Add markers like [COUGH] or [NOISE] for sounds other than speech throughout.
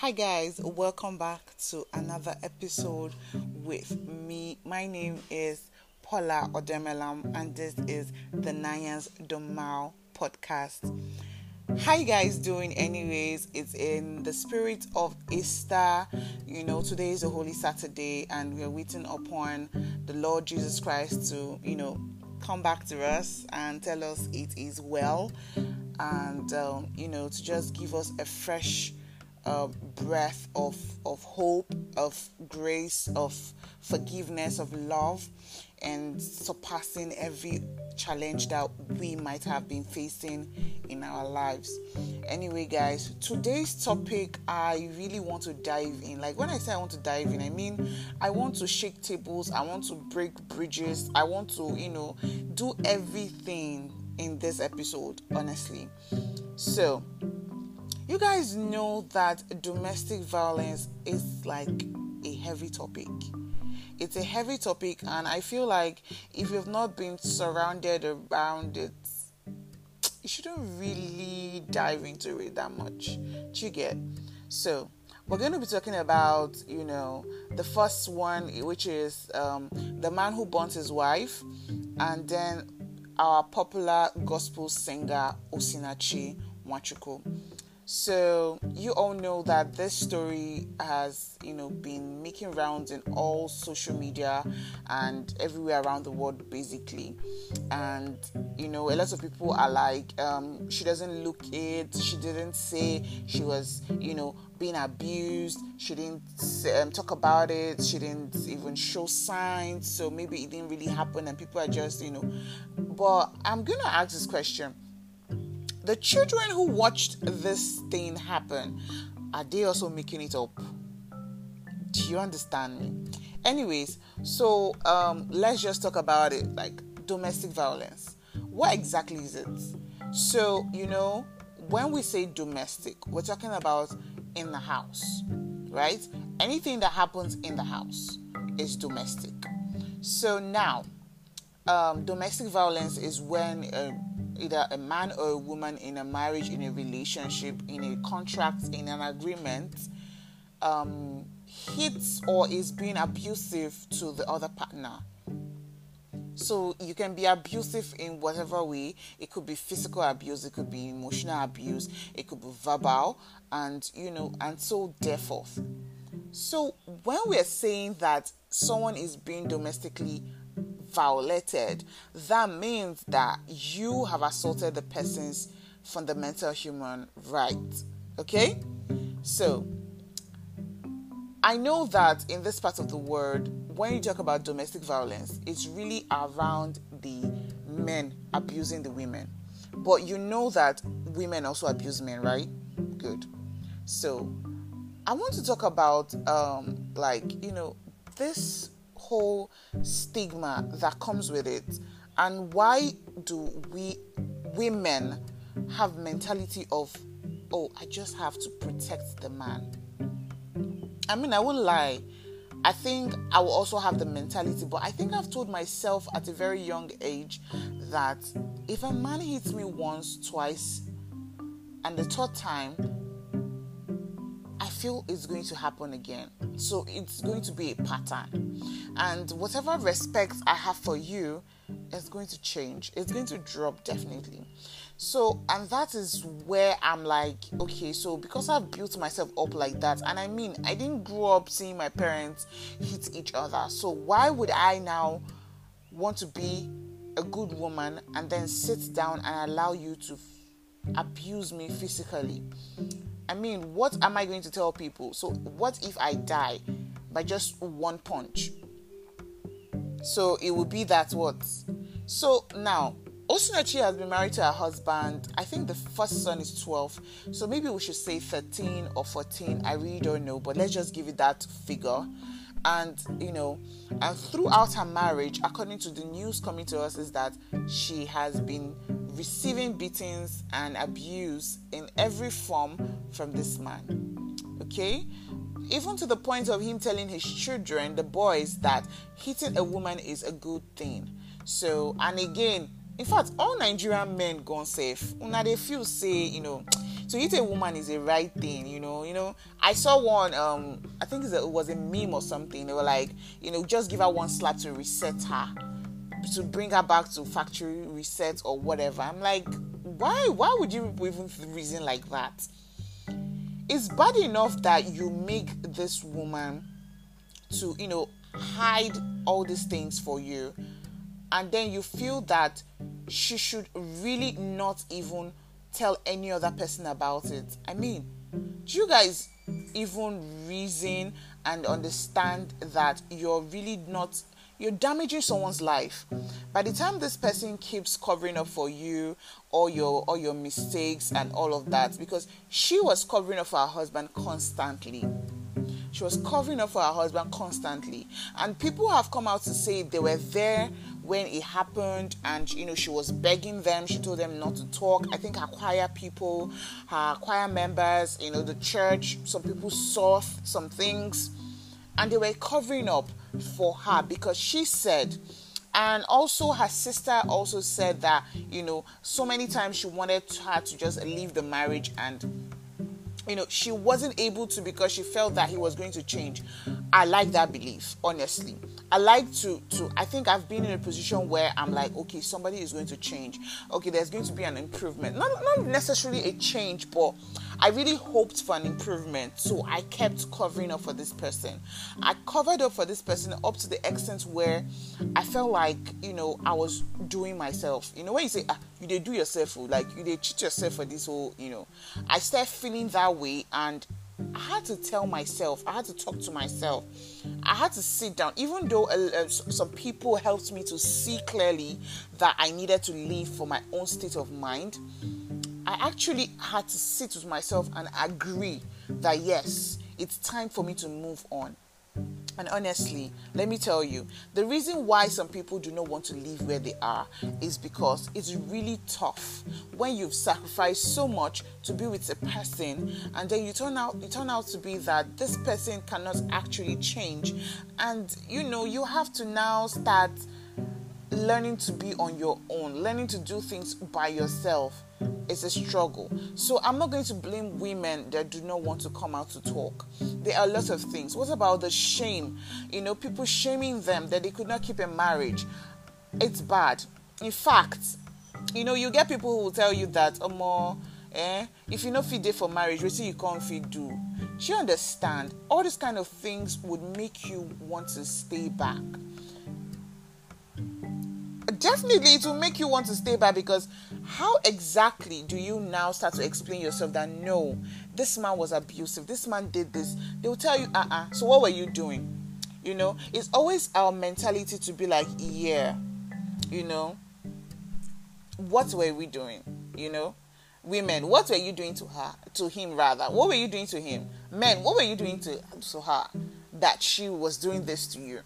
Hi, guys, welcome back to another episode with me. My name is Paula Odemelam, and this is the Nayans Domal podcast. How you guys doing? Anyways, it's in the spirit of Easter. You know, today is a Holy Saturday, and we're waiting upon the Lord Jesus Christ to, you know, come back to us and tell us it is well, and um, you know, to just give us a fresh uh, breath of of hope, of grace, of forgiveness, of love, and surpassing every challenge that we might have been facing in our lives. Anyway, guys, today's topic I really want to dive in. Like when I say I want to dive in, I mean I want to shake tables, I want to break bridges, I want to, you know, do everything in this episode, honestly. So, you guys know that domestic violence is like a heavy topic. It's a heavy topic, and I feel like if you've not been surrounded around it, you shouldn't really dive into it that much. Do you get? So, we're going to be talking about, you know, the first one, which is um, the man who burnt his wife, and then our popular gospel singer Osinachi Nwachukwu. So you all know that this story has, you know, been making rounds in all social media and everywhere around the world, basically. And you know, a lot of people are like, um, she doesn't look it. She didn't say she was, you know, being abused. She didn't um, talk about it. She didn't even show signs. So maybe it didn't really happen, and people are just, you know. But I'm gonna ask this question the children who watched this thing happen, are they also making it up? Do you understand me? Anyways, so um, let's just talk about it like domestic violence. What exactly is it? So, you know, when we say domestic, we're talking about in the house, right? Anything that happens in the house is domestic. So now, um, domestic violence is when uh, either a man or a woman in a marriage, in a relationship, in a contract, in an agreement, um, hits or is being abusive to the other partner. So you can be abusive in whatever way. It could be physical abuse, it could be emotional abuse, it could be verbal, and you know, and so forth. So when we're saying that someone is being domestically violated, that means that you have assaulted the person's fundamental human right. Okay? So, I know that in this part of the world, when you talk about domestic violence, it's really around the men abusing the women. But you know that women also abuse men, right? Good. So, I want to talk about, um, like, you know, this whole stigma that comes with it. And why do we women have mentality of oh i just have to protect the man? I mean i won't lie. I think i will also have the mentality but i think i've told myself at a very young age that if a man hits me once twice and the third time feel it's going to happen again. So it's going to be a pattern. And whatever respect I have for you is going to change. It's going to drop definitely. So, and that is where I'm like, okay, so because I've built myself up like that, and I mean, I didn't grow up seeing my parents hit each other. So, why would I now want to be a good woman and then sit down and allow you to abuse me physically? I mean, what am I going to tell people? So, what if I die by just one punch? So, it would be that what? So, now, Osinachi has been married to her husband. I think the first son is 12. So, maybe we should say 13 or 14. I really don't know, but let's just give it that figure. And, you know, and throughout her marriage, according to the news coming to us, is that she has been receiving beatings and abuse in every form from this man. Okay? Even to the point of him telling his children, the boys, that hitting a woman is a good thing. So, and again, in fact, all Nigerian men gone safe. Una they feel say, you know, to hit a woman is a right thing, you know. You know, I saw one. Um, I think it was a meme or something. They were like, you know, just give her one slap to reset her, to bring her back to factory reset or whatever. I'm like, why? Why would you even reason like that? It's bad enough that you make this woman to, you know, hide all these things for you, and then you feel that she should really not even tell any other person about it. I mean, do you guys even reason and understand that you're really not you're damaging someone's life. By the time this person keeps covering up for you all your all your mistakes and all of that because she was covering up for her husband constantly. She was covering up for her husband constantly. And people have come out to say they were there when it happened and you know she was begging them. She told them not to talk. I think her choir people her choir members you know the church some people saw some things and they were covering up for her because she said and also her sister also said that you know so many times she wanted her to just leave the marriage and you know she wasn't able to because she felt that he was going to change. I like that belief honestly i like to to i think i've been in a position where i'm like okay somebody is going to change okay there's going to be an improvement not not necessarily a change but I really hoped for an improvement, so I kept covering up for this person. I covered up for this person up to the extent where I felt like, you know, I was doing myself. You know, when you say, ah, you did do yourself, oh, like you did cheat yourself for this whole, you know, I started feeling that way and I had to tell myself, I had to talk to myself, I had to sit down, even though uh, uh, some people helped me to see clearly that I needed to leave for my own state of mind. I actually had to sit with myself and agree that yes, it's time for me to move on. And honestly, let me tell you, the reason why some people do not want to live where they are is because it's really tough when you've sacrificed so much to be with a person and then you turn out you turn out to be that this person cannot actually change. And you know you have to now start learning to be on your own, learning to do things by yourself is a struggle. So I'm not going to blame women that do not want to come out to talk. There are a lot of things. What about the shame? You know, people shaming them that they could not keep a marriage. It's bad. In fact, you know, you get people who will tell you that, oh, more, eh, if you know feed day for marriage, we see you can't fit do. Do you understand? All these kind of things would make you want to stay back definitely it will make you want to stay back because how exactly do you now start to explain yourself that no, this man was abusive, this man did this? They will tell you, uh uh-uh. uh. So what were you doing? You know, it's always our mentality to be like, yeah, you know, what were we doing? You know, women, what were you doing to her, to him rather? What were you doing to him? Men, what were you doing to, to her that she was doing this to you?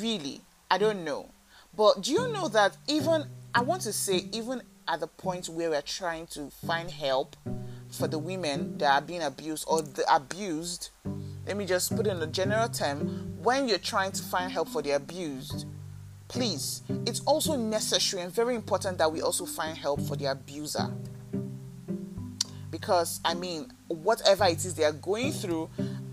Really, I don't know. But do you know that even, I want to say, even at the point where we're trying to find help for the women that are being abused or the abused, let me just put in a general term, when you're trying to find help for the abused, please, it's also necessary and very important that we also find help for the abuser. Because, I mean, whatever it is they are going through,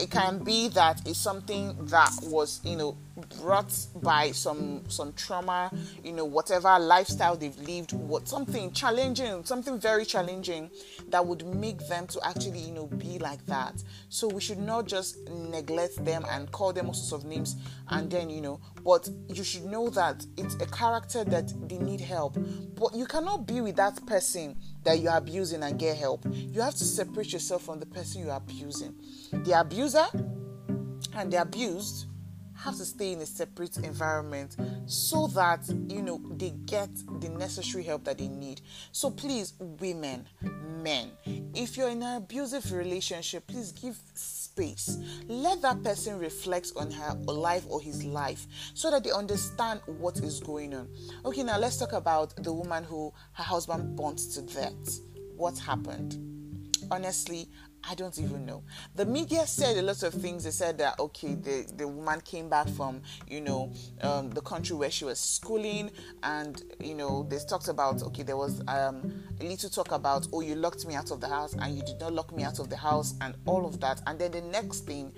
it can be that it's something that was, you know, brought by some some trauma, you know, whatever lifestyle they've lived, what something challenging, something very challenging that would make them to actually, you know, be like that. So we should not just neglect them and call them all sorts of names and then, you know, but you should know that it's a character that they need help. But you cannot be with that person that you're abusing and get help. You have to separate yourself from the person you're abusing. The abuser and the abused have to stay in a separate environment so that you know they get the necessary help that they need. So please, women, men, if you're in an abusive relationship, please give space. Let that person reflect on her life or his life so that they understand what is going on. Okay, now let's talk about the woman who her husband burnt to death. What happened? Honestly, I don't even know. The media said a lot of things. They said that okay, the the woman came back from you know um, the country where she was schooling, and you know they talked about okay, there was um, a little talk about oh, you locked me out of the house and you did not lock me out of the house and all of that. And then the next thing,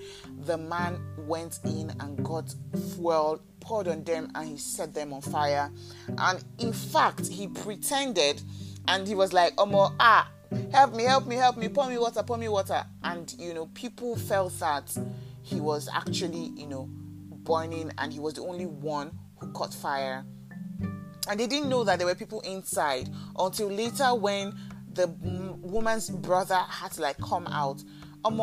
the man went in and got fuel poured on them and he set them on fire. And in fact, he pretended and he was like, Omo, ah help me, help me, help me, pour me water, pour me water. And, you know, people felt that he was actually, you know, burning and he was the only one who caught fire. And they didn't know that there were people inside until later when the woman's brother had to like come out. Um,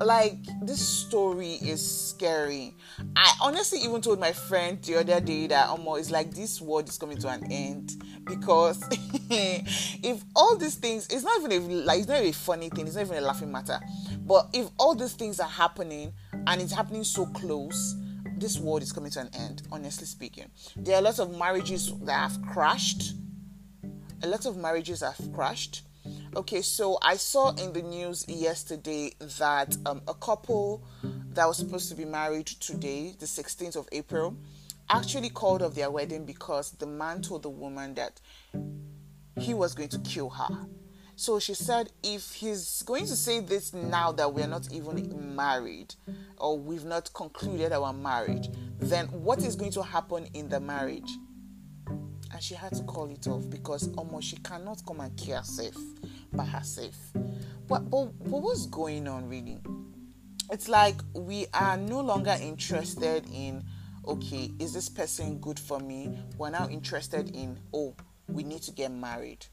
like this story is scary. I honestly even told my friend the other day that Omo is like this world is coming to an end because [LAUGHS] if all these things it's not even a like it's not a funny thing, it's not even a laughing matter. But if all these things are happening and it's happening so close, this world is coming to an end, honestly speaking. There are lots of marriages that have crashed. A lot of marriages have crashed Okay, so I saw in the news yesterday that um, a couple that was supposed to be married today, the 16th of April, actually called off their wedding because the man told the woman that he was going to kill her. So she said, if he's going to say this now that we're not even married or we've not concluded our marriage, then what is going to happen in the marriage? And she had to call it off because almost she cannot come and kill herself by herself. But, but, but what's going on really? It's like we are no longer interested in, okay, is this person good for me? We're now interested in, oh, we need to get married.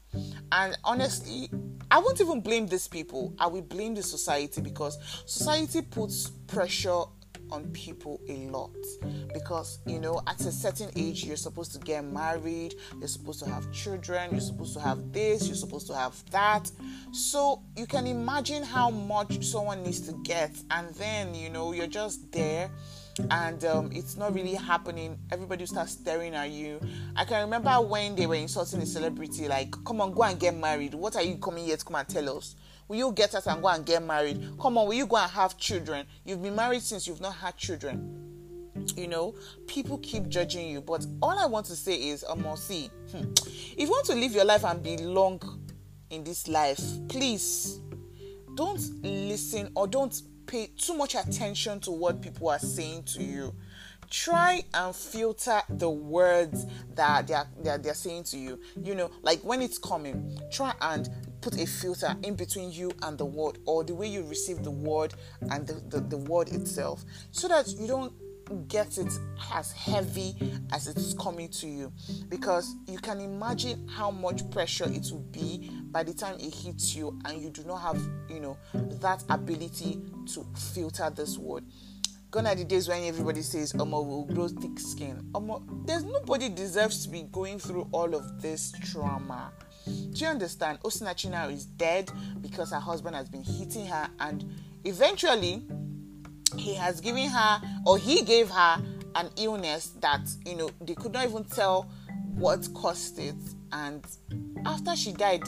And honestly, I won't even blame these people. I will blame the society because society puts pressure on people a lot because you know at a certain age you're supposed to get married you're supposed to have children you're supposed to have this you're supposed to have that so you can imagine how much someone needs to get and then you know you're just there and um, it's not really happening. Everybody starts staring at you. I can remember when they were insulting a celebrity, like, "Come on, go and get married. What are you coming here to come and tell us?" Will you get us and go and get married? Come on, will you go and have children? You've been married since you've not had children. You know, people keep judging you, but all I want to say is, um, see, hmm, if you want to live your life and be long in this life, please don't listen or don't pay too much attention to what people are saying to you. Try and filter the words that they are, they are, they are saying to you. You know like when it's coming try and put a filter in between you and the word or the way you receive the word and the, the, the word itself so that you don't get it as heavy as it's coming to you because you can imagine how much pressure it will be by the time it hits you and you do not have you know that ability to filter this word Gone are the days when everybody says, Omo will grow thick skin. Omo, there's nobody deserves to be going through all of this trauma. Do you understand? Osinachi now is dead because her husband has been hitting her, and eventually he has given her or he gave her an illness that you know they could not even tell what caused it. And after she died,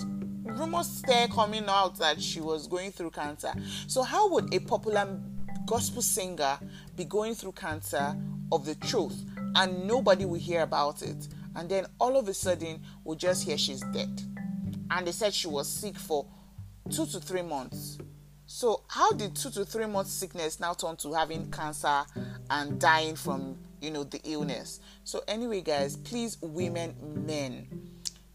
rumors started coming out that she was going through cancer. So how would a popular gospel singer be going through cancer of the truth and nobody will hear about it. And then all of a sudden, we'll just hear she's dead. And they said she was sick for two to three months. So, how did two to three months sickness now turn to having cancer and dying from, you know, the illness? So, anyway, guys, please, women, men,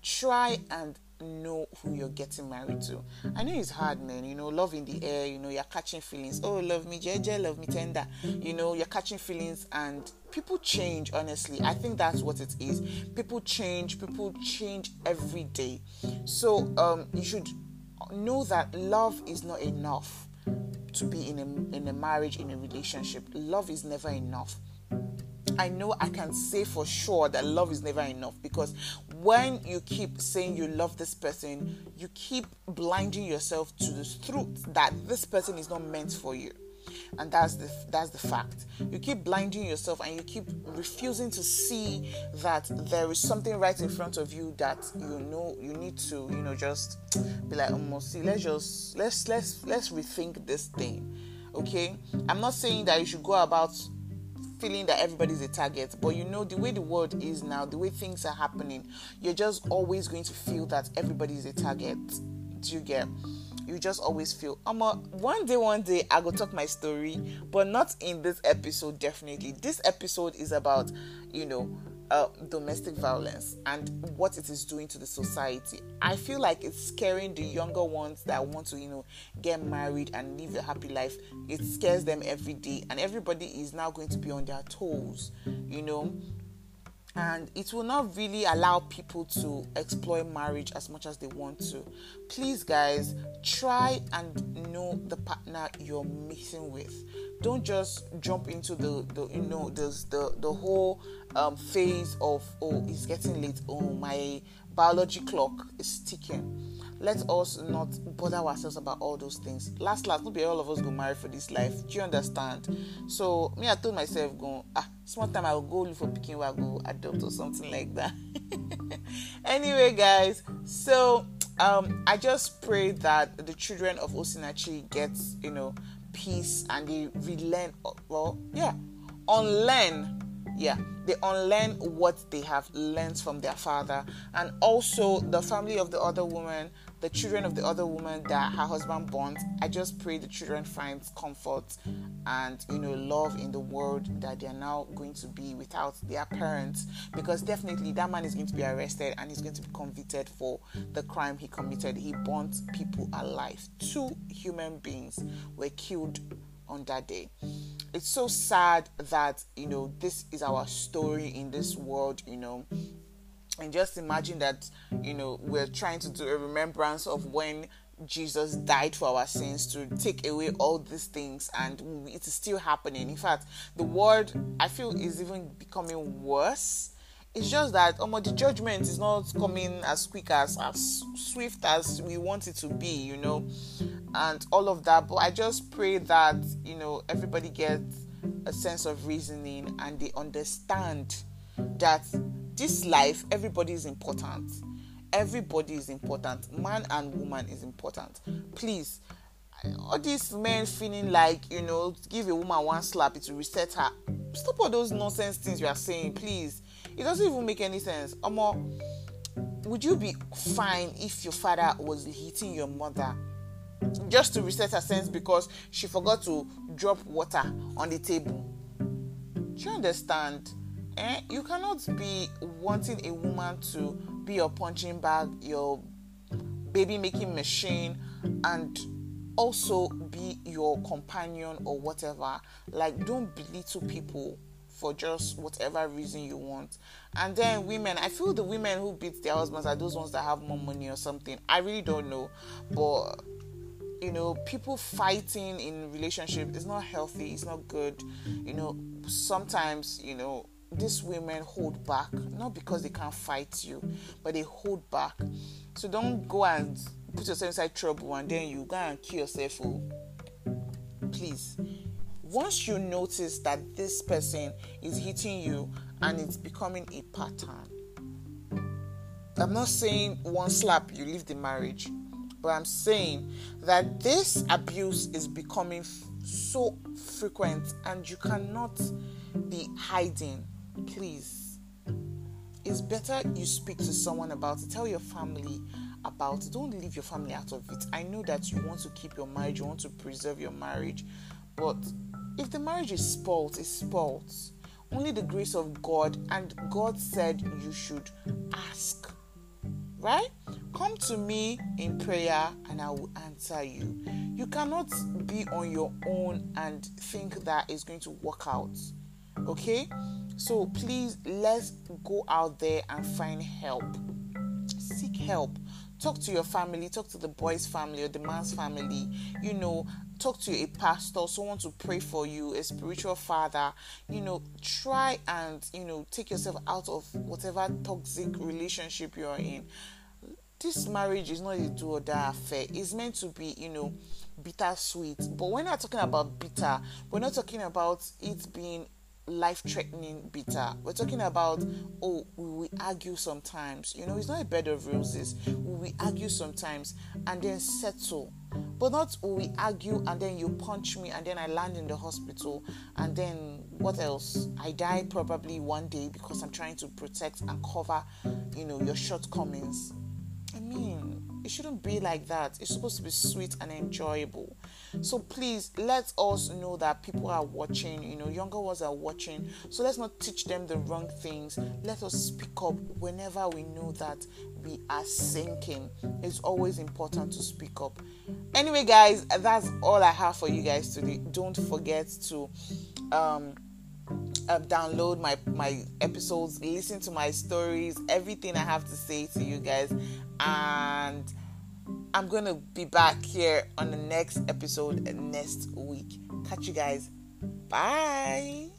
try and know who you're getting married to. I know it's hard, man. You know, love in the air. You know, you're catching feelings. Oh, love me, JJ, love me tender. You know, you're catching feelings, and people change. Honestly, I think that's what it is. People change. People change every day. So, um, you should know that love is not enough to be in a in a marriage in a relationship. Love is never enough. I know I can say for sure that love is never enough because when you keep saying you love this person, you keep blinding yourself to the truth that this person is not meant for you. And that's the that's the fact. You keep blinding yourself and you keep refusing to see that there is something right in front of you that you know you need to you know just be like oh, almost see let's just let's let's let's rethink this thing okay? I'm not saying that you should go about feeling that everybody's a target but you know the way the world is now the way things are happening you're just always going to feel that everybody is a target. Do you get you just always feel um one day one day i go talk my story but not in this episode definitely this episode is about you know uh, domestic violence and what it is doing to the society. I feel like it's scaring the younger ones that want to, you know, get married and live a happy life. It scares them every day, and everybody is now going to be on their toes, you know and it will not really allow people to exploit marriage as much as they want to. Please, guys, try and know the partner you're meeting with. Don't just jump into the, the you know the the, the whole um, phase of oh it's getting late oh my biology clock is ticking let us not bother ourselves about all those things. Last, last, not be all of us go marry for this life. Do you understand? So me, I told myself, go ah, small time I'll go look for picking where I go adopt or something like that. [LAUGHS] anyway, guys, so um, I just pray that the children of Osinachi gets you know peace and they relearn. Well, yeah, unlearn yeah they unlearn what they have learned from their father and also the family of the other woman the children of the other woman that her husband burnt. I just pray the children find comfort and you know love in the world that they are now going to be without their parents because definitely that man is going to be arrested and he's going to be convicted for the crime he committed. He burnt people alive. Two human beings were killed on that day. It's so sad that you know this is our story in this world, you know, and just imagine that you know we're trying to do a remembrance of when Jesus died for our sins to take away all these things, and it is still happening. In fact, the world I feel is even becoming worse. It's just that um, the judgment is not coming as quick as as swift as we want it to be, you know, and all of that. But I just pray that you know everybody gets a sense of reasoning and they understand that this life, everybody is important. Everybody is important. Man and woman is important. Please, all these men feeling like, you know, give a woman one slap, it will reset her. Stop all those nonsense things you are saying, please. It doesn't even make any sense. Amo, would you be fine if your father was hitting your mother just to reset her sense because she forgot to drop water on the table? Do you understand? Eh? You cannot be wanting a woman to be your punching bag, your baby making machine, and also be your companion or whatever. Like, don't belittle people for just whatever reason you want. And then women, I feel the women who beat their husbands are those ones that have more money or something. I really don't know, but you know, people fighting in relationship is not healthy. It's not good. You know, sometimes you know these women hold back, not because they can't fight you, but they hold back. So don't go and put yourself inside trouble and then you go and kill yourself. Oh. Please. Once you notice that this person is hitting you and it's becoming a pattern, I'm not saying one slap you leave the marriage, but I'm saying that this abuse is becoming so frequent and you cannot be hiding please, it's better you speak to someone about it. Tell your family about it. Don't leave your family out of it. I know that you want to keep your marriage, you want to preserve your marriage, but if the marriage is spoilt, it's spoilt. Only the grace of God, and God said you should ask. Right? Come to me in prayer and I will answer you. You cannot be on your own and think that it's going to work out. Okay? So please let's go out there and find help. Seek help. Talk to your family, talk to the boy's family or the man's family. You know, talk to a pastor, someone to pray for you, a spiritual father. You know, try and, you know, take yourself out of whatever toxic relationship you're in this marriage is not a do or die affair. It's meant to be, you know, bittersweet. But we're talking about bitter. We're not talking about it being life threatening bitter. We're talking about, oh, we, we argue sometimes. You know, it's not a bed of roses. We argue sometimes and then settle. But not we argue and then you punch me and then I land in the hospital and then what else? I die probably one day because I'm trying to protect and cover, you know, your shortcomings. I mean, it shouldn't be like that. It's supposed to be sweet and enjoyable. So please let us know that people are watching, you know, younger ones are watching. So let's not teach them the wrong things. Let us speak up whenever we know that we are sinking. It's always important to speak up. Anyway, guys, that's all I have for you guys today. Don't forget to um uh, download my my episodes listen to my stories everything i have to say to you guys. And i'm gonna be back here on the next episode next week. Catch you guys. Bye